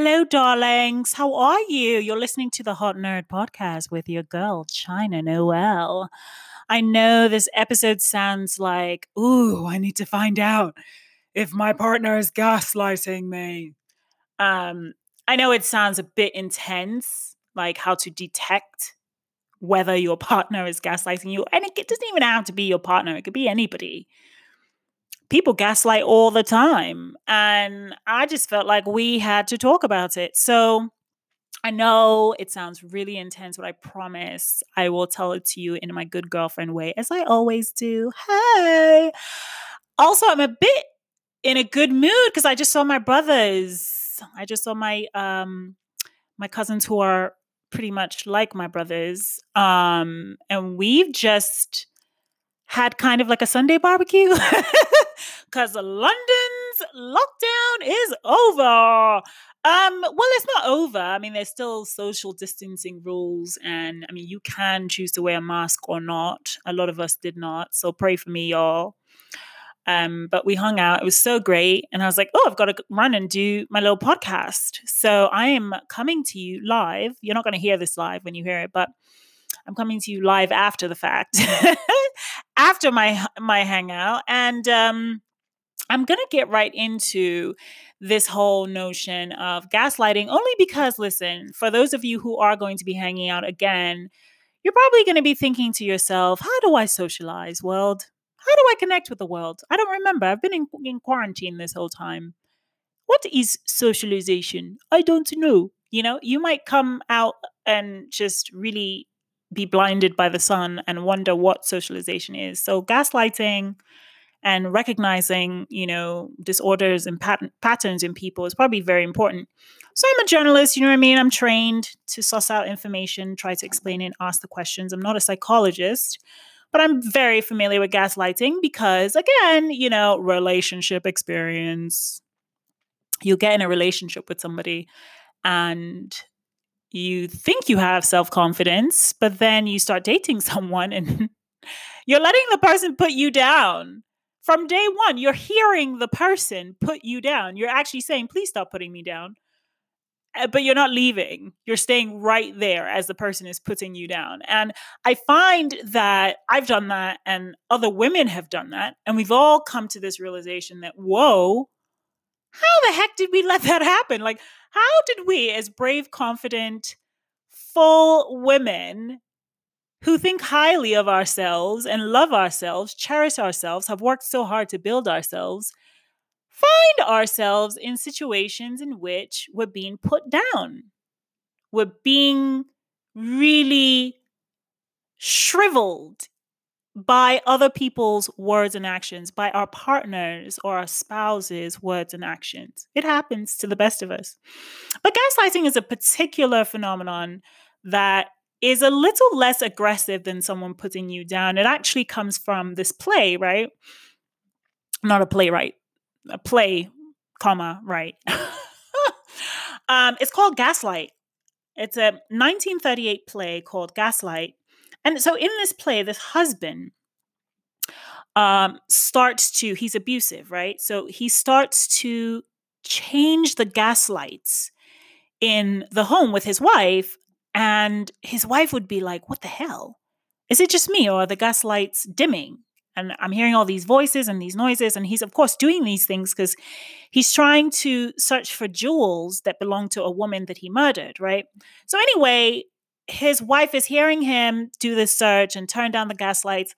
Hello, darlings. How are you? You're listening to the Hot Nerd podcast with your girl, China Noel. I know this episode sounds like, ooh, I need to find out if my partner is gaslighting me. Um, I know it sounds a bit intense, like how to detect whether your partner is gaslighting you. And it doesn't even have to be your partner, it could be anybody people gaslight all the time. And I just felt like we had to talk about it. So I know it sounds really intense, but I promise I will tell it to you in my good girlfriend way, as I always do. Hey. Also, I'm a bit in a good mood because I just saw my brothers. I just saw my um my cousins who are pretty much like my brothers. Um, and we've just had kind of like a Sunday barbecue because London's lockdown is over. Um, well, it's not over. I mean, there's still social distancing rules, and I mean, you can choose to wear a mask or not. A lot of us did not, so pray for me, y'all. Um, but we hung out. It was so great, and I was like, "Oh, I've got to run and do my little podcast." So I am coming to you live. You're not going to hear this live when you hear it, but I'm coming to you live after the fact, after my my hangout, and um, I'm gonna get right into this whole notion of gaslighting. Only because, listen, for those of you who are going to be hanging out again, you're probably to be thinking to yourself, "How do I socialize, world? How do I connect with the world? I don't remember. I've been in, in quarantine this whole time. What is socialization? I don't know." You know, you might come out and just really be blinded by the sun and wonder what socialization is. So gaslighting and recognizing, you know, disorders and pat- patterns in people is probably very important. So I'm a journalist, you know what I mean? I'm trained to suss out information, try to explain it, ask the questions. I'm not a psychologist, but I'm very familiar with gaslighting because again, you know, relationship experience. You get in a relationship with somebody and you think you have self confidence, but then you start dating someone and you're letting the person put you down. From day one, you're hearing the person put you down. You're actually saying, please stop putting me down. Uh, but you're not leaving. You're staying right there as the person is putting you down. And I find that I've done that and other women have done that. And we've all come to this realization that, whoa, how the heck did we let that happen? Like, how did we, as brave, confident, full women who think highly of ourselves and love ourselves, cherish ourselves, have worked so hard to build ourselves, find ourselves in situations in which we're being put down? We're being really shriveled by other people's words and actions, by our partners or our spouses' words and actions. It happens to the best of us. But gaslighting is a particular phenomenon that is a little less aggressive than someone putting you down. It actually comes from this play, right? Not a playwright, a play, comma, right. um, it's called Gaslight. It's a 1938 play called Gaslight and so in this play, this husband um, starts to, he's abusive, right? So he starts to change the gaslights in the home with his wife. And his wife would be like, What the hell? Is it just me or are the gaslights dimming? And I'm hearing all these voices and these noises. And he's, of course, doing these things because he's trying to search for jewels that belong to a woman that he murdered, right? So, anyway, his wife is hearing him do this search and turn down the gas lights.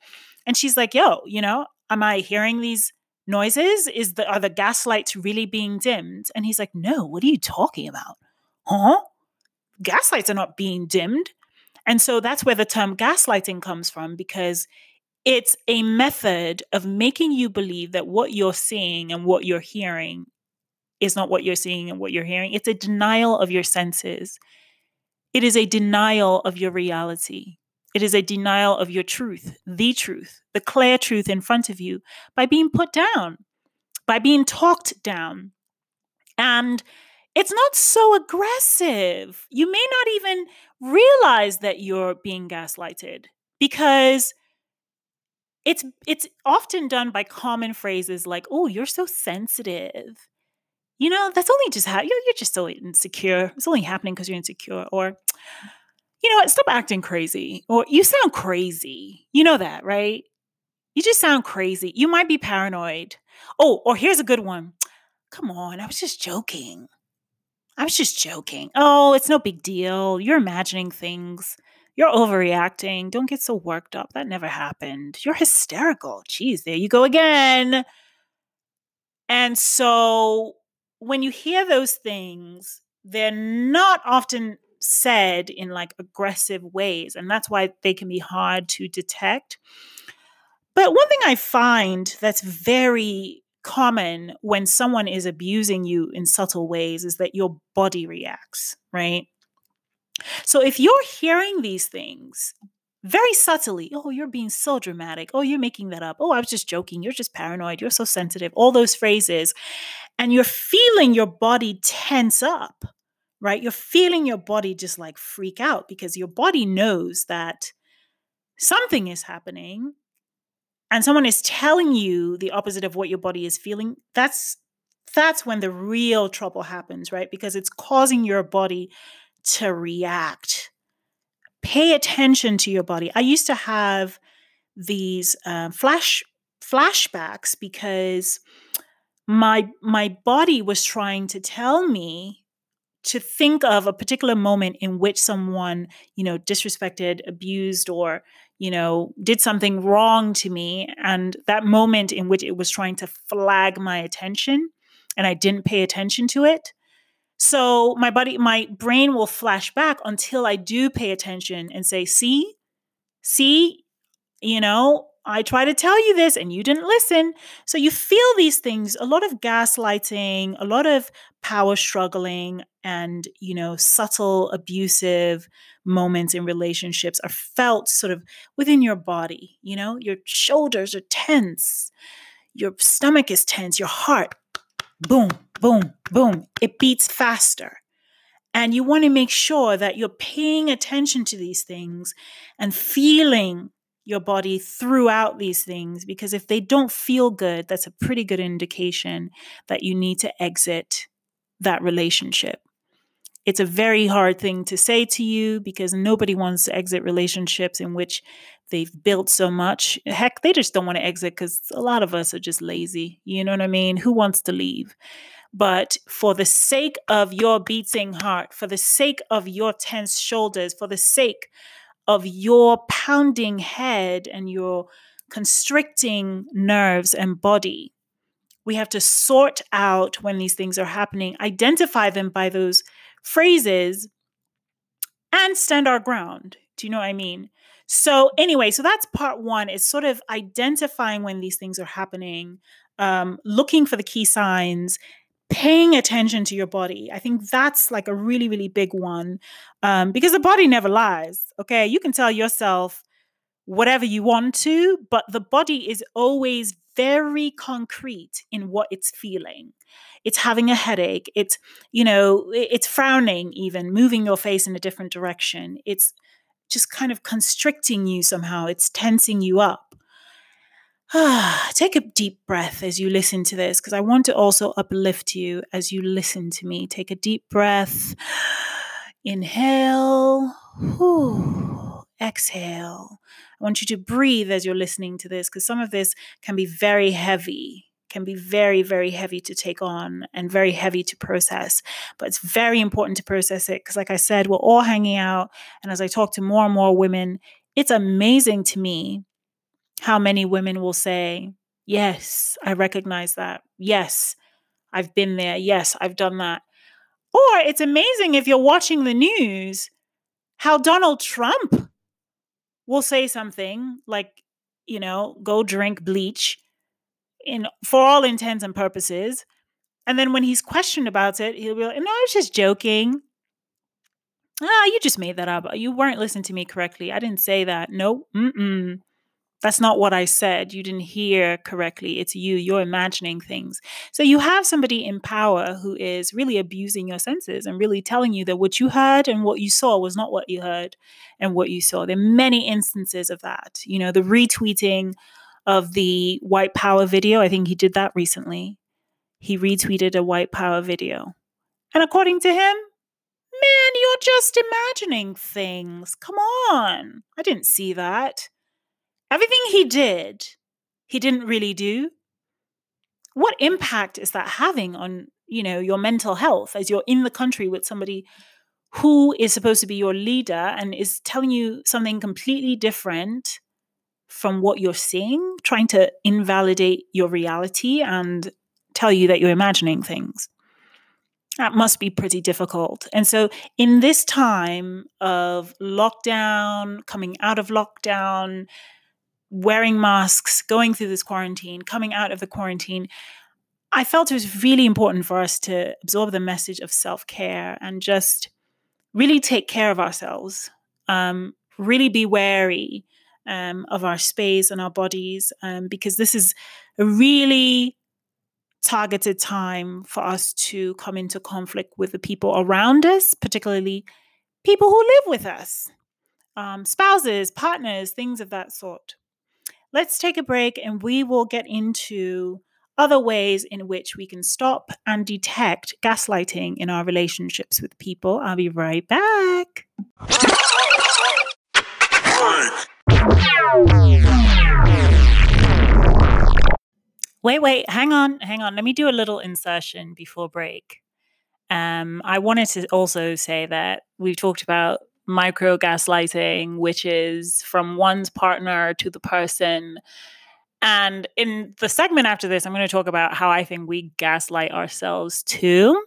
And she's like, yo, you know, am I hearing these noises? Is the are the gas lights really being dimmed? And he's like, no, what are you talking about? Huh? Gas lights are not being dimmed. And so that's where the term gaslighting comes from because it's a method of making you believe that what you're seeing and what you're hearing is not what you're seeing and what you're hearing. It's a denial of your senses. It is a denial of your reality. It is a denial of your truth, the truth, the clear truth in front of you by being put down, by being talked down. And it's not so aggressive. You may not even realize that you're being gaslighted because it's it's often done by common phrases like, "Oh, you're so sensitive." You know, that's only just how you're, you're just so insecure. It's only happening because you're insecure. Or, you know what, stop acting crazy. Or you sound crazy. You know that, right? You just sound crazy. You might be paranoid. Oh, or here's a good one. Come on, I was just joking. I was just joking. Oh, it's no big deal. You're imagining things. You're overreacting. Don't get so worked up. That never happened. You're hysterical. Geez, there you go again. And so when you hear those things, they're not often said in like aggressive ways. And that's why they can be hard to detect. But one thing I find that's very common when someone is abusing you in subtle ways is that your body reacts, right? So if you're hearing these things very subtly, oh, you're being so dramatic. Oh, you're making that up. Oh, I was just joking. You're just paranoid. You're so sensitive. All those phrases. And you're feeling your body tense up, right? You're feeling your body just like freak out because your body knows that something is happening and someone is telling you the opposite of what your body is feeling. That's that's when the real trouble happens, right? Because it's causing your body to react. Pay attention to your body. I used to have these uh, flash flashbacks because my my body was trying to tell me to think of a particular moment in which someone you know disrespected abused or you know did something wrong to me and that moment in which it was trying to flag my attention and i didn't pay attention to it so my body, my brain will flash back until I do pay attention and say, see, see, you know, I try to tell you this and you didn't listen. So you feel these things, a lot of gaslighting, a lot of power struggling, and, you know, subtle abusive moments in relationships are felt sort of within your body. You know, your shoulders are tense, your stomach is tense, your heart boom, boom, boom. It beats faster. And you want to make sure that you're paying attention to these things and feeling your body throughout these things because if they don't feel good, that's a pretty good indication that you need to exit that relationship. It's a very hard thing to say to you because nobody wants to exit relationships in which they've built so much. Heck, they just don't want to exit because a lot of us are just lazy. You know what I mean? Who wants to leave? But for the sake of your beating heart, for the sake of your tense shoulders, for the sake of your pounding head and your constricting nerves and body, we have to sort out when these things are happening, identify them by those phrases, and stand our ground. Do you know what I mean? So, anyway, so that's part one is sort of identifying when these things are happening, um, looking for the key signs, paying attention to your body. I think that's like a really, really big one um, because the body never lies. Okay. You can tell yourself whatever you want to, but the body is always very concrete in what it's feeling. It's having a headache. It's, you know, it's frowning, even moving your face in a different direction. It's, just kind of constricting you somehow, it's tensing you up. Take a deep breath as you listen to this because I want to also uplift you as you listen to me. Take a deep breath. Inhale. Whew. Exhale. I want you to breathe as you're listening to this because some of this can be very heavy can be very, very heavy to take on and very heavy to process. But it's very important to process it because, like I said, we're all hanging out. And as I talk to more and more women, it's amazing to me how many women will say, Yes, I recognize that. Yes, I've been there. Yes, I've done that. Or it's amazing if you're watching the news how Donald Trump will say something like, you know, go drink bleach in for all intents and purposes. And then when he's questioned about it, he'll be like, "No, I was just joking." Ah, you just made that up. You weren't listening to me correctly. I didn't say that. No, mm That's not what I said. You didn't hear correctly. It's you. You're imagining things. So you have somebody in power who is really abusing your senses and really telling you that what you heard and what you saw was not what you heard and what you saw. There are many instances of that. You know, the retweeting of the white power video. I think he did that recently. he retweeted a white power video. And according to him, man, you're just imagining things. Come on. I didn't see that. Everything he did, he didn't really do. What impact is that having on, you know, your mental health as you're in the country with somebody who is supposed to be your leader and is telling you something completely different from what you're seeing, trying to invalidate your reality and tell you that you're imagining things. That must be pretty difficult. And so, in this time of lockdown, coming out of lockdown, wearing masks, going through this quarantine, coming out of the quarantine, I felt it was really important for us to absorb the message of self care and just really take care of ourselves, um, really be wary um, of our space and our bodies, um, because this is a really targeted time for us to come into conflict with the people around us, particularly people who live with us, um, spouses, partners, things of that sort. Let's take a break and we will get into other ways in which we can stop and detect gaslighting in our relationships with people. I'll be right back. Wait, wait, hang on, hang on. Let me do a little insertion before break. Um, I wanted to also say that we've talked about micro gaslighting, which is from one's partner to the person. And in the segment after this, I'm going to talk about how I think we gaslight ourselves too.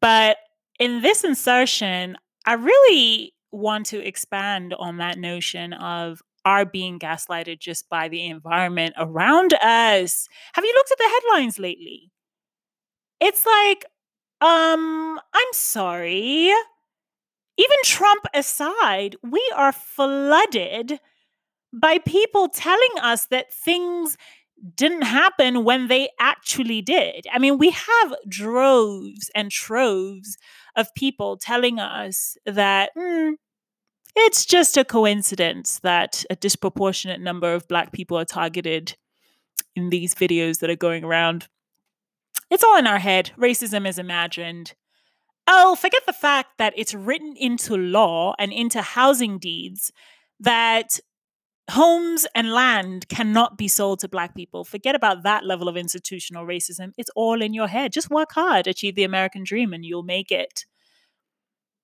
But in this insertion, I really want to expand on that notion of are being gaslighted just by the environment around us. Have you looked at the headlines lately? It's like, um, I'm sorry. Even Trump aside, we are flooded by people telling us that things didn't happen when they actually did. I mean, we have droves and troves of people telling us that mm, it's just a coincidence that a disproportionate number of Black people are targeted in these videos that are going around. It's all in our head. Racism is imagined. Oh, forget the fact that it's written into law and into housing deeds that homes and land cannot be sold to black people. Forget about that level of institutional racism. It's all in your head. Just work hard, achieve the American dream, and you'll make it.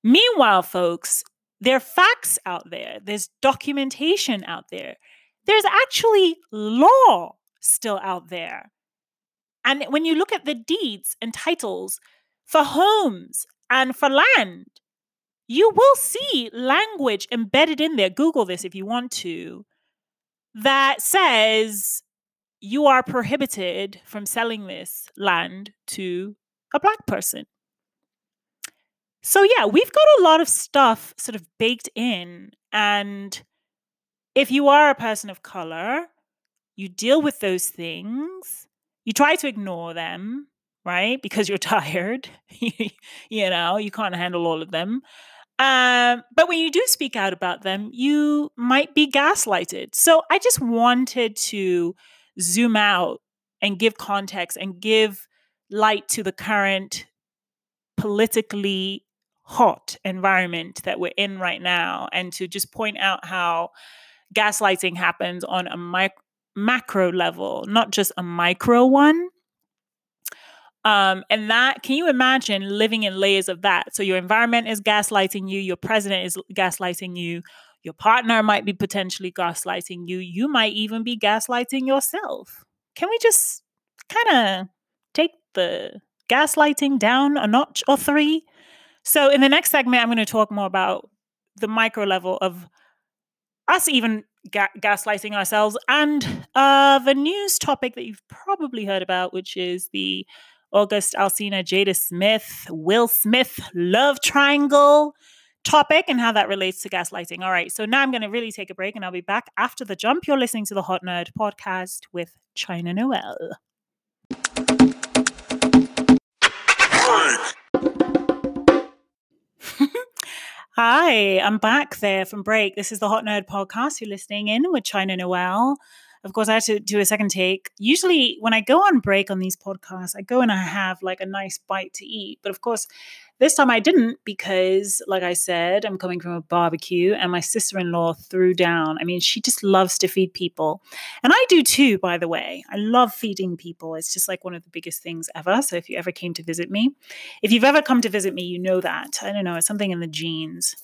Meanwhile, folks, there are facts out there, there's documentation out there, there's actually law still out there. And when you look at the deeds and titles for homes and for land, you will see language embedded in there. Google this if you want to, that says you are prohibited from selling this land to a black person. So, yeah, we've got a lot of stuff sort of baked in. And if you are a person of color, you deal with those things, you try to ignore them, right? Because you're tired. you know, you can't handle all of them. Um, but when you do speak out about them, you might be gaslighted. So I just wanted to zoom out and give context and give light to the current politically hot environment that we're in right now and to just point out how gaslighting happens on a mic- macro level, not just a micro one. Um, and that, can you imagine living in layers of that? So your environment is gaslighting you, your president is gaslighting you, your partner might be potentially gaslighting you, you might even be gaslighting yourself. Can we just kind of take the gaslighting down a notch or three? So, in the next segment, I'm going to talk more about the micro level of us even ga- gaslighting ourselves and uh, the news topic that you've probably heard about, which is the August Alsina Jada Smith, Will Smith love triangle topic and how that relates to gaslighting. All right, so now I'm going to really take a break and I'll be back after the jump. You're listening to the Hot Nerd podcast with China Noel. Hi, I'm back there from break. This is the Hot Nerd podcast. You're listening in with China Noel. Of course, I had to do a second take. Usually, when I go on break on these podcasts, I go and I have like a nice bite to eat. But of course, this time I didn't because, like I said, I'm coming from a barbecue and my sister in law threw down. I mean, she just loves to feed people. And I do too, by the way. I love feeding people. It's just like one of the biggest things ever. So if you ever came to visit me, if you've ever come to visit me, you know that. I don't know, it's something in the genes.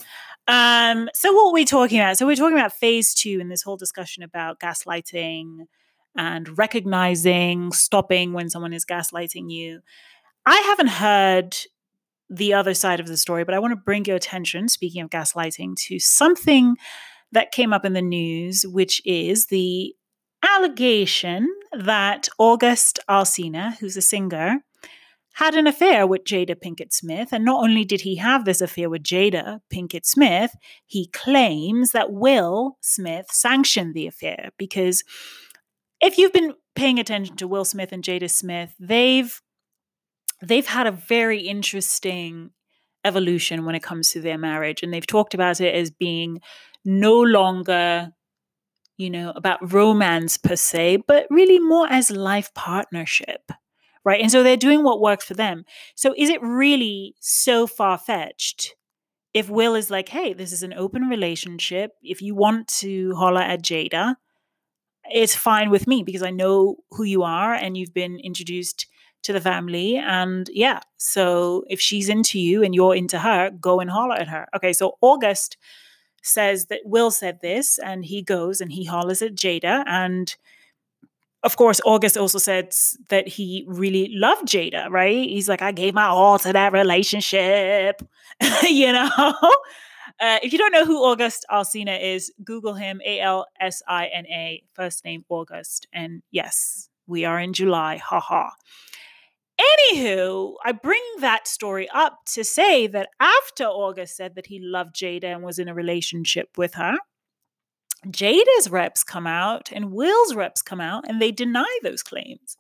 Um, so what are we talking about? So we're talking about phase two in this whole discussion about gaslighting and recognizing, stopping when someone is gaslighting you. I haven't heard the other side of the story, but I want to bring your attention, speaking of gaslighting, to something that came up in the news, which is the allegation that August Alsina, who's a singer, had an affair with Jada Pinkett Smith. And not only did he have this affair with Jada Pinkett Smith, he claims that Will Smith sanctioned the affair because if you've been paying attention to Will Smith and Jada Smith, they've they've had a very interesting evolution when it comes to their marriage. And they've talked about it as being no longer, you know, about romance per se, but really more as life partnership. Right. And so they're doing what works for them. So is it really so far fetched? If Will is like, hey, this is an open relationship. If you want to holler at Jada, it's fine with me because I know who you are and you've been introduced to the family. And yeah, so if she's into you and you're into her, go and holler at her. Okay, so August says that Will said this, and he goes and he hollers at Jada. And of course, August also said that he really loved Jada, right? He's like, I gave my all to that relationship, you know? Uh, if you don't know who August Alsina is, Google him A L S I N A, first name August. And yes, we are in July. Ha ha. Anywho, I bring that story up to say that after August said that he loved Jada and was in a relationship with her, Jada's reps come out and Will's reps come out and they deny those claims.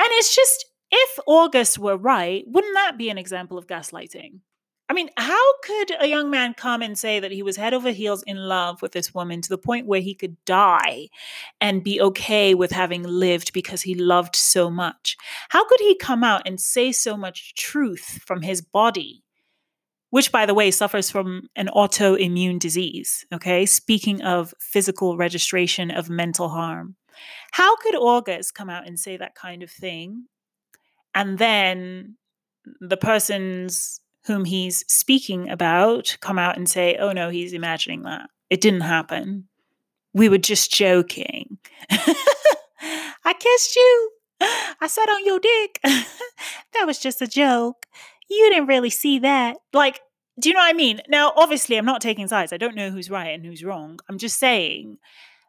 And it's just, if August were right, wouldn't that be an example of gaslighting? I mean, how could a young man come and say that he was head over heels in love with this woman to the point where he could die and be okay with having lived because he loved so much? How could he come out and say so much truth from his body? Which, by the way, suffers from an autoimmune disease. Okay. Speaking of physical registration of mental harm, how could August come out and say that kind of thing? And then the person's whom he's speaking about come out and say, oh no, he's imagining that. It didn't happen. We were just joking. I kissed you. I sat on your dick. that was just a joke. You didn't really see that. Like, do you know what I mean? Now, obviously, I'm not taking sides. I don't know who's right and who's wrong. I'm just saying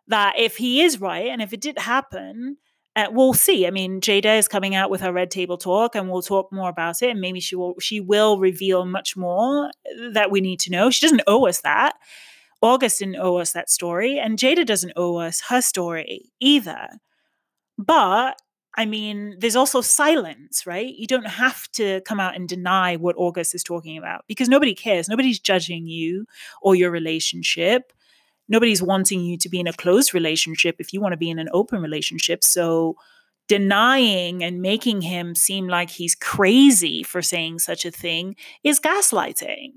that if he is right and if it did happen, uh, we'll see. I mean, Jada is coming out with her red table talk, and we'll talk more about it. And maybe she will she will reveal much more that we need to know. She doesn't owe us that. August didn't owe us that story, and Jada doesn't owe us her story either. But I mean, there's also silence, right? You don't have to come out and deny what August is talking about because nobody cares. Nobody's judging you or your relationship nobody's wanting you to be in a closed relationship if you want to be in an open relationship. So denying and making him seem like he's crazy for saying such a thing is gaslighting.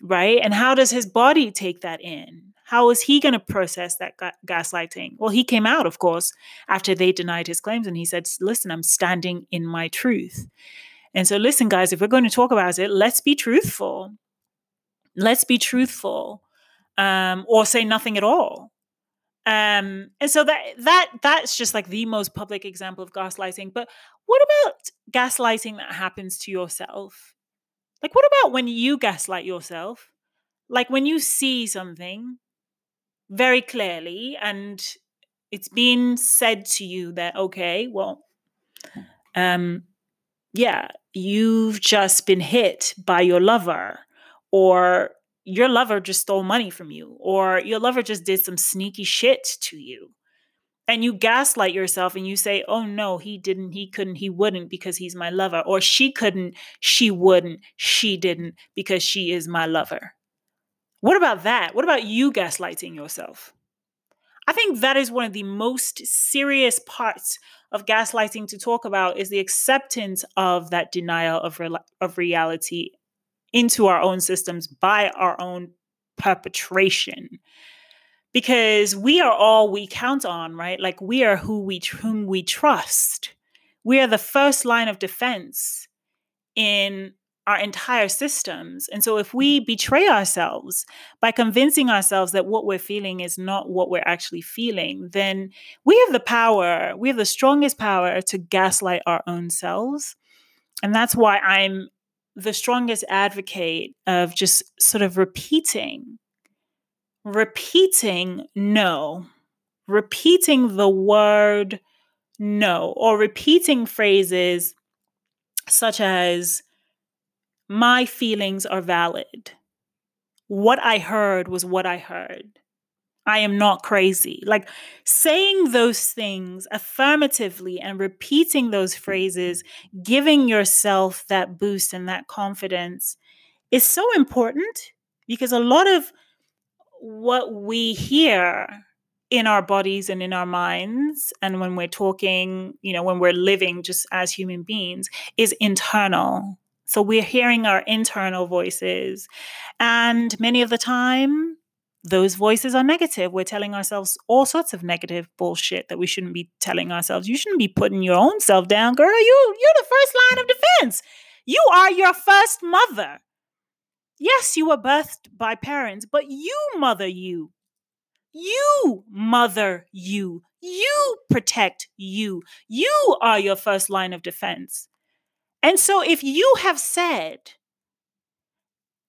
Right? And how does his body take that in? How is he going to process that ga- gaslighting? Well, he came out, of course, after they denied his claims and he said, Listen, I'm standing in my truth. And so, listen, guys, if we're going to talk about it, let's be truthful. Let's be truthful um, or say nothing at all. Um, and so that that that's just like the most public example of gaslighting. But what about gaslighting that happens to yourself? Like, what about when you gaslight yourself? Like when you see something very clearly and it's been said to you that okay, well, um, yeah, you've just been hit by your lover, or your lover just stole money from you or your lover just did some sneaky shit to you. And you gaslight yourself and you say oh no he didn't he couldn't he wouldn't because he's my lover or she couldn't she wouldn't she didn't because she is my lover what about that? What about you gaslighting yourself? I think that is one of the most serious parts of gaslighting to talk about is the acceptance of that denial of re- of reality into our own systems by our own perpetration. Because we are all we count on right? Like we are who we whom we trust. We are the first line of defense in our entire systems. And so if we mm. betray ourselves by convincing ourselves that what we're feeling is not what we're actually feeling, then we have the power, we have the strongest power to gaslight our own selves. And that's why I'm the strongest advocate of just sort of repeating, repeating no, repeating the word no, or repeating phrases such as, my feelings are valid. What I heard was what I heard. I am not crazy. Like saying those things affirmatively and repeating those phrases, giving yourself that boost and that confidence is so important because a lot of what we hear in our bodies and in our minds and when we're talking you know when we're living just as human beings is internal so we're hearing our internal voices. And many of the time those voices are negative. We're telling ourselves all sorts of negative bullshit that we shouldn't be telling ourselves. You shouldn't be putting your own self down girl. You you're the first line of defense. You are your first mother. Yes you were birthed by parents but you mother you. You mother you. You protect you. You are your first line of defense. And so if you have said,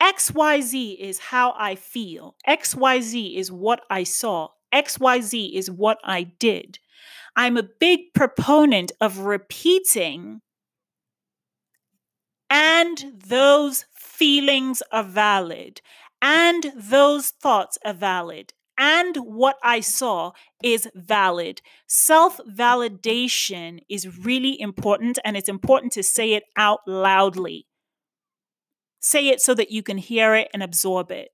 XYZ is how I feel, XYZ is what I saw, XYZ is what I did, I'm a big proponent of repeating, and those feelings are valid, and those thoughts are valid, and what I saw is valid. Self validation is really important, and it's important to say it out loudly. Say it so that you can hear it and absorb it.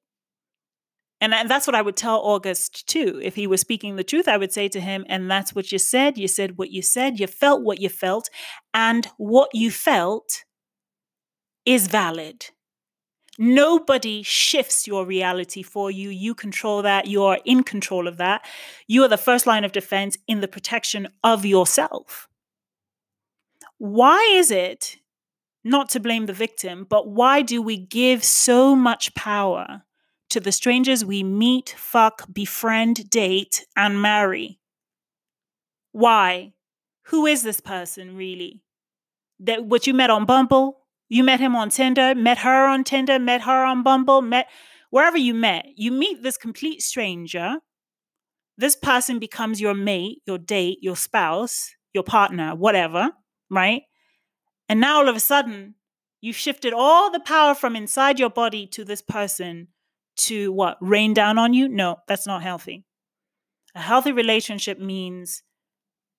And that's what I would tell August too. If he was speaking the truth, I would say to him, and that's what you said. You said what you said. You felt what you felt. And what you felt is valid. Nobody shifts your reality for you. You control that. You are in control of that. You are the first line of defense in the protection of yourself. Why is it, not to blame the victim, but why do we give so much power to the strangers we meet, fuck, befriend, date, and marry? Why? Who is this person really? That what you met on Bumble, you met him on Tinder, met her on Tinder, met her on Bumble, met wherever you met. You meet this complete stranger. This person becomes your mate, your date, your spouse, your partner, whatever, right? And now all of a sudden, you've shifted all the power from inside your body to this person to what? Rain down on you? No, that's not healthy. A healthy relationship means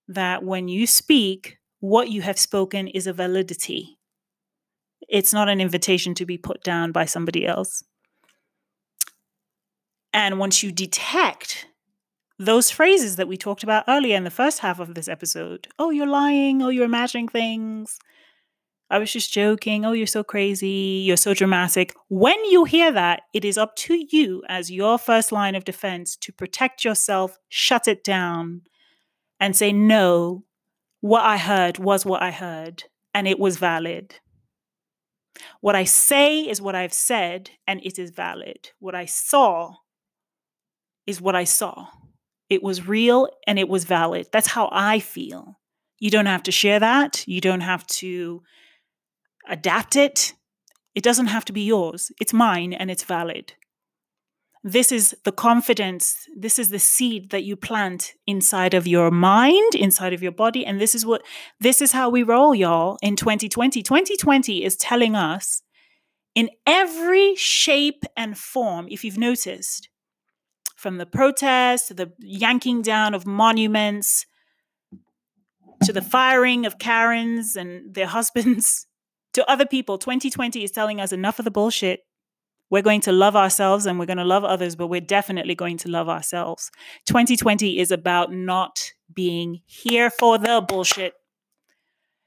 that when you speak, what you have spoken is a validity it's not an invitation to be put down by somebody else. And once you detect those phrases that we talked about earlier in the first half of this episode oh, you're lying, oh, you're imagining things, I was just joking, oh, you're so crazy, you're so dramatic. When you hear that, it is up to you as your first line of defense to protect yourself, shut it down, and say, no, what I heard was what I heard, and it was valid. What I say is what I've said, and it is valid. What I saw is what I saw. It was real and it was valid. That's how I feel. You don't have to share that. You don't have to adapt it. It doesn't have to be yours. It's mine and it's valid. This is the confidence, this is the seed that you plant inside of your mind, inside of your body. And this is what, this is how we roll, y'all, in 2020. 2020 is telling us in every shape and form, if you've noticed, from the protests to the yanking down of monuments to the firing of Karens and their husbands to other people, 2020 is telling us enough of the bullshit We're going to love ourselves and we're going to love others, but we're definitely going to love ourselves. 2020 is about not being here for the bullshit.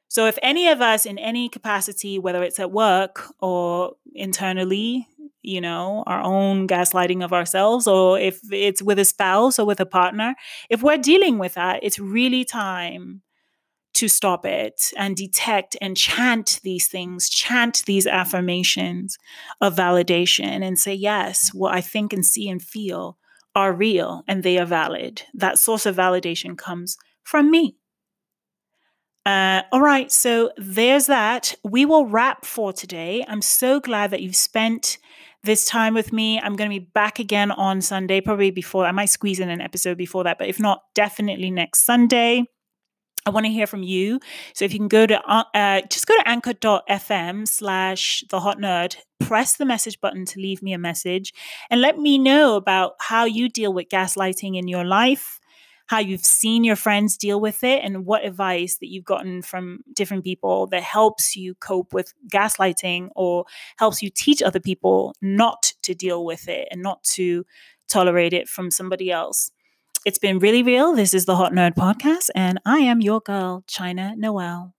So, if any of us in any capacity, whether it's at work or internally, you know, our own gaslighting of ourselves, or if it's with a spouse or with a partner, if we're dealing with that, it's really time to stop it and detect and chant these things, chant these affirmations of validation and say, yes, what I think and see and feel are real and they are valid. That source of validation comes from me. Uh, all right, so there's that. We will wrap for today. I'm so glad that you've spent this time with me. I'm going to be back again on Sunday, probably before. I might squeeze in an episode before that, but if not, definitely next Sunday. I want to hear from you. So if you can go to uh, uh, just go to anchor.fm slash the hot nerd, press the message button to leave me a message and let me know about how you deal with gaslighting in your life, how you've seen your friends deal with it, and what advice that you've gotten from different people that helps you cope with gaslighting or helps you teach other people not to deal with it and not to tolerate it from somebody else it's been really real. This is the Hot Nerd Podcast, and I am your girl, China Noel.